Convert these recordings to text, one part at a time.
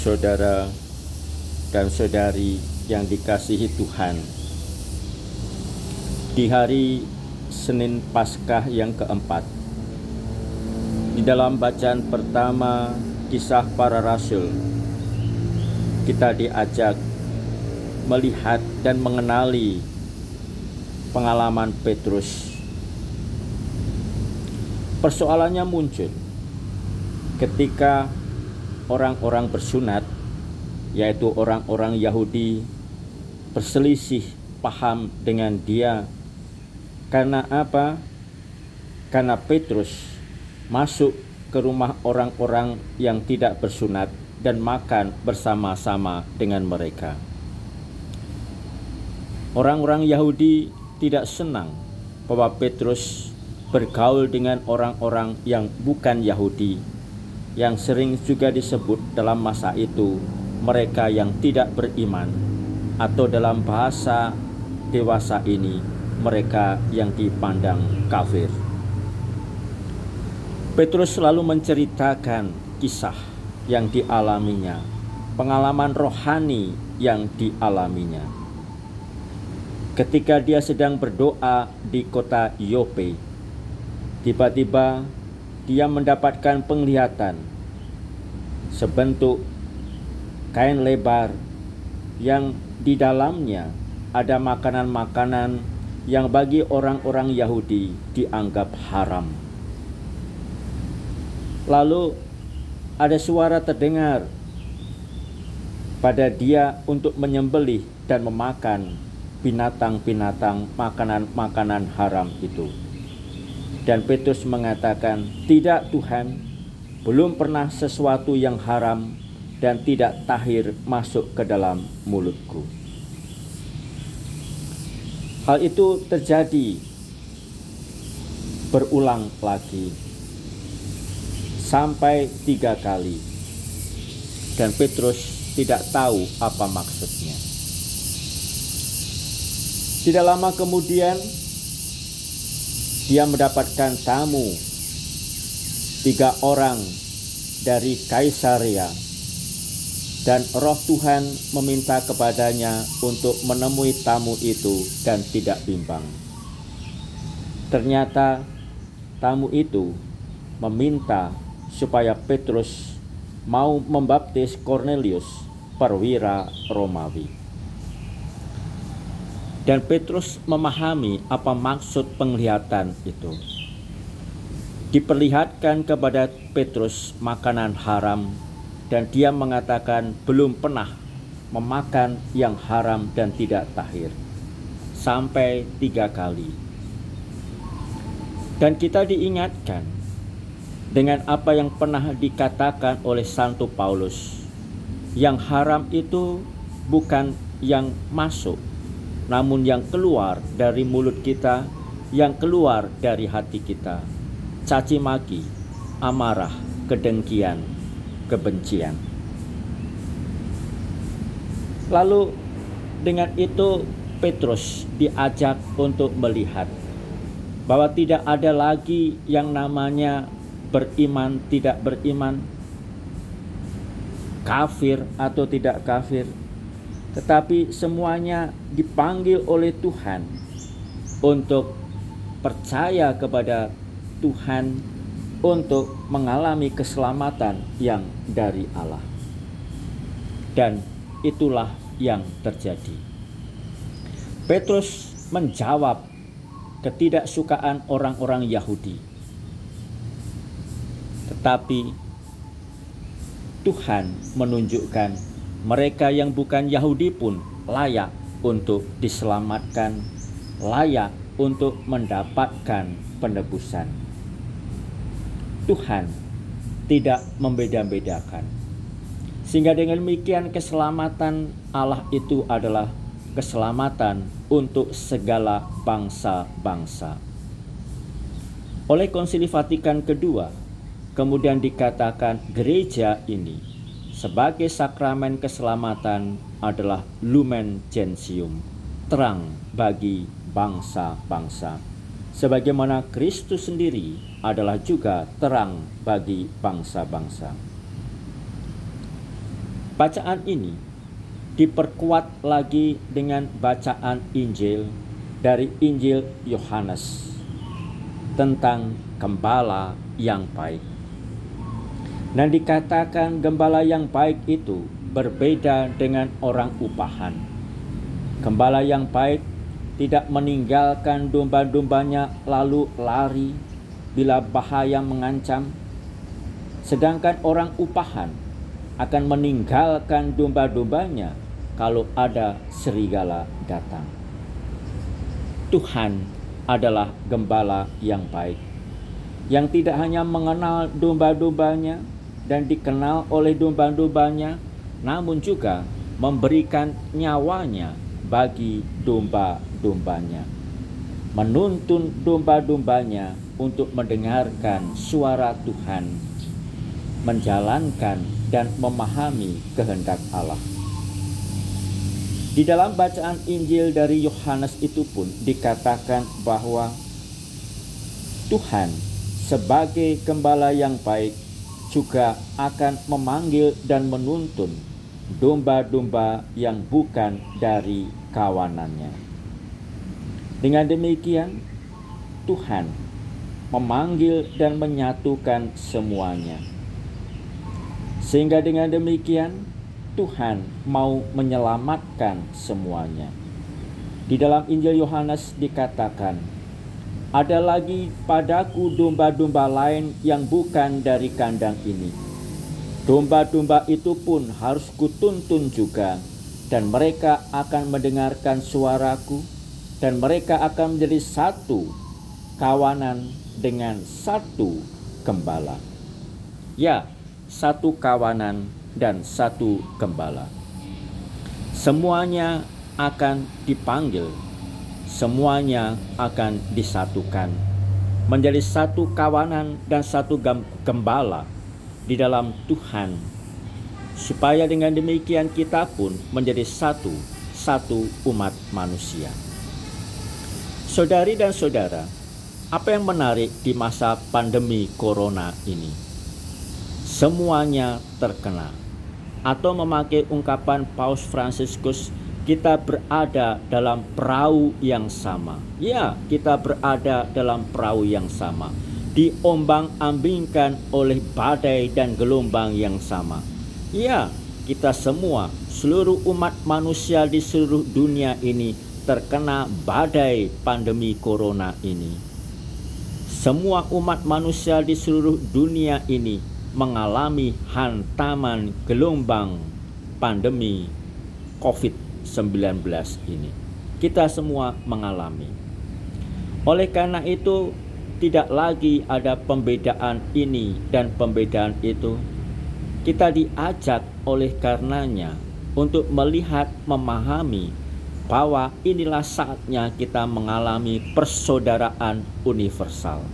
saudara dan saudari yang dikasihi Tuhan. Di hari Senin Paskah yang keempat, di dalam bacaan pertama kisah para rasul, kita diajak melihat dan mengenali pengalaman Petrus. Persoalannya muncul ketika orang-orang bersunat, yaitu orang-orang Yahudi, berselisih paham dengan dia. Karena apa? Karena Petrus masuk ke rumah orang-orang yang tidak bersunat dan makan bersama-sama dengan mereka. Orang-orang Yahudi tidak senang bahwa Petrus bergaul dengan orang-orang yang bukan Yahudi, yang sering juga disebut dalam masa itu mereka yang tidak beriman, atau dalam bahasa dewasa ini, mereka yang dipandang kafir. Petrus selalu menceritakan kisah yang dialaminya, pengalaman rohani yang dialaminya. Ketika dia sedang berdoa di kota Yope, tiba-tiba dia mendapatkan penglihatan sebentuk kain lebar yang di dalamnya ada makanan-makanan yang bagi orang-orang Yahudi dianggap haram. Lalu ada suara terdengar pada dia untuk menyembelih dan memakan binatang-binatang makanan-makanan haram itu. Dan Petrus mengatakan, "Tidak, Tuhan, belum pernah sesuatu yang haram dan tidak tahir masuk ke dalam mulutku." Hal itu terjadi berulang lagi sampai tiga kali, dan Petrus tidak tahu apa maksudnya. Tidak lama kemudian, dia mendapatkan tamu tiga orang dari Kaisaria dan roh Tuhan meminta kepadanya untuk menemui tamu itu dan tidak bimbang. Ternyata tamu itu meminta supaya Petrus mau membaptis Cornelius, perwira Romawi. Dan Petrus memahami apa maksud penglihatan itu. Diperlihatkan kepada Petrus makanan haram dan dia mengatakan belum pernah memakan yang haram dan tidak tahir sampai tiga kali. Dan kita diingatkan dengan apa yang pernah dikatakan oleh Santo Paulus, yang haram itu bukan yang masuk, namun yang keluar dari mulut kita, yang keluar dari hati kita, caci maki, amarah, kedengkian, kebencian. Lalu dengan itu Petrus diajak untuk melihat bahwa tidak ada lagi yang namanya beriman tidak beriman, kafir atau tidak kafir, tetapi semuanya dipanggil oleh Tuhan untuk percaya kepada Tuhan untuk mengalami keselamatan yang dari Allah. Dan itulah yang terjadi. Petrus menjawab ketidaksukaan orang-orang Yahudi. Tetapi Tuhan menunjukkan mereka yang bukan Yahudi pun layak untuk diselamatkan, layak untuk mendapatkan penebusan. Tuhan tidak membeda-bedakan. Sehingga dengan demikian keselamatan Allah itu adalah keselamatan untuk segala bangsa-bangsa. Oleh Konsili Vatikan kedua, kemudian dikatakan gereja ini sebagai sakramen keselamatan adalah lumen gentium, terang bagi bangsa-bangsa. Sebagaimana Kristus sendiri adalah juga terang bagi bangsa-bangsa. Bacaan ini diperkuat lagi dengan bacaan Injil dari Injil Yohanes tentang gembala yang baik. Dan dikatakan gembala yang baik itu berbeda dengan orang upahan. Gembala yang baik tidak meninggalkan domba-dombanya lalu lari bila bahaya mengancam, sedangkan orang upahan akan meninggalkan domba-dombanya kalau ada serigala datang. Tuhan adalah gembala yang baik, yang tidak hanya mengenal domba-dombanya dan dikenal oleh domba-dombanya, namun juga memberikan nyawanya bagi domba-dombanya. Menuntun domba-dombanya untuk mendengarkan suara Tuhan, menjalankan dan memahami kehendak Allah. Di dalam bacaan Injil dari Yohanes itu pun dikatakan bahwa Tuhan sebagai gembala yang baik juga akan memanggil dan menuntun domba-domba yang bukan dari kawanannya. Dengan demikian, Tuhan memanggil dan menyatukan semuanya. Sehingga dengan demikian, Tuhan mau menyelamatkan semuanya. Di dalam Injil Yohanes dikatakan, "Ada lagi padaku domba-domba lain yang bukan dari kandang ini. Domba-domba itu pun harus kutuntun juga, dan mereka akan mendengarkan suaraku, dan mereka akan menjadi satu kawanan dengan satu gembala. Ya, satu kawanan dan satu gembala. Semuanya akan dipanggil, semuanya akan disatukan menjadi satu kawanan dan satu gembala di dalam Tuhan supaya dengan demikian kita pun menjadi satu, satu umat manusia. Saudari dan saudara, apa yang menarik di masa pandemi corona ini? Semuanya terkena. Atau memakai ungkapan Paus Fransiskus, kita berada dalam perahu yang sama. Ya, kita berada dalam perahu yang sama. Diombang-ambingkan oleh badai dan gelombang yang sama Ya, kita semua, seluruh umat manusia di seluruh dunia ini terkena badai pandemi corona ini. Semua umat manusia di seluruh dunia ini mengalami hantaman gelombang pandemi COVID-19 ini. Kita semua mengalami. Oleh karena itu, tidak lagi ada pembedaan ini dan pembedaan itu, kita diajak oleh karenanya untuk melihat, memahami bahwa inilah saatnya kita mengalami persaudaraan universal.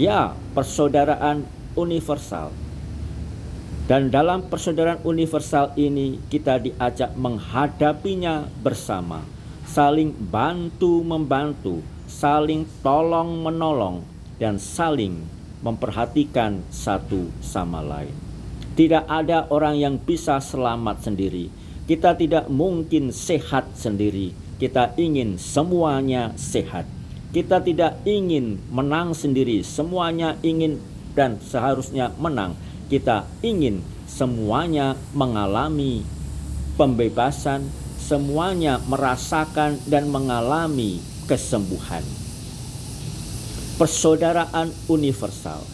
Ya, persaudaraan universal. Dan dalam persaudaraan universal ini kita diajak menghadapinya bersama, saling bantu membantu, saling tolong menolong dan saling memperhatikan satu sama lain. Tidak ada orang yang bisa selamat sendiri. Kita tidak mungkin sehat sendiri. Kita ingin semuanya sehat. Kita tidak ingin menang sendiri. Semuanya ingin dan seharusnya menang. Kita ingin semuanya mengalami pembebasan, semuanya merasakan dan mengalami kesembuhan. Persaudaraan universal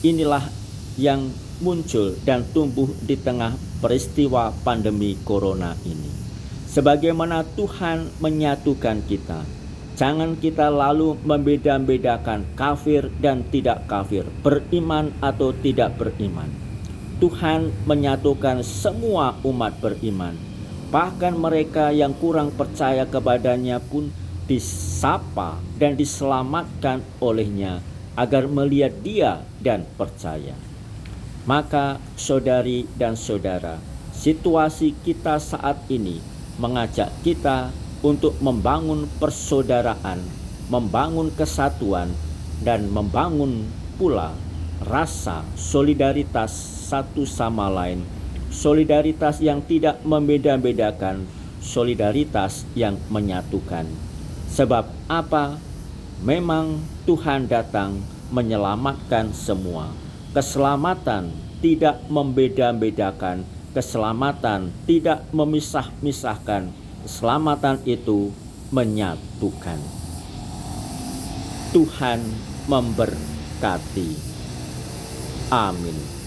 inilah yang muncul dan tumbuh di tengah peristiwa pandemi corona ini. Sebagaimana Tuhan menyatukan kita, jangan kita lalu membeda-bedakan kafir dan tidak kafir, beriman atau tidak beriman. Tuhan menyatukan semua umat beriman, bahkan mereka yang kurang percaya kepadanya pun disapa dan diselamatkan olehnya agar melihat dia dan percaya. Maka, saudari dan saudara, situasi kita saat ini mengajak kita untuk membangun persaudaraan, membangun kesatuan, dan membangun pula rasa solidaritas satu sama lain, solidaritas yang tidak membeda-bedakan, solidaritas yang menyatukan. Sebab apa? Memang Tuhan datang menyelamatkan semua. Keselamatan tidak membeda-bedakan, keselamatan tidak memisah-misahkan. Keselamatan itu menyatukan. Tuhan memberkati. Amin.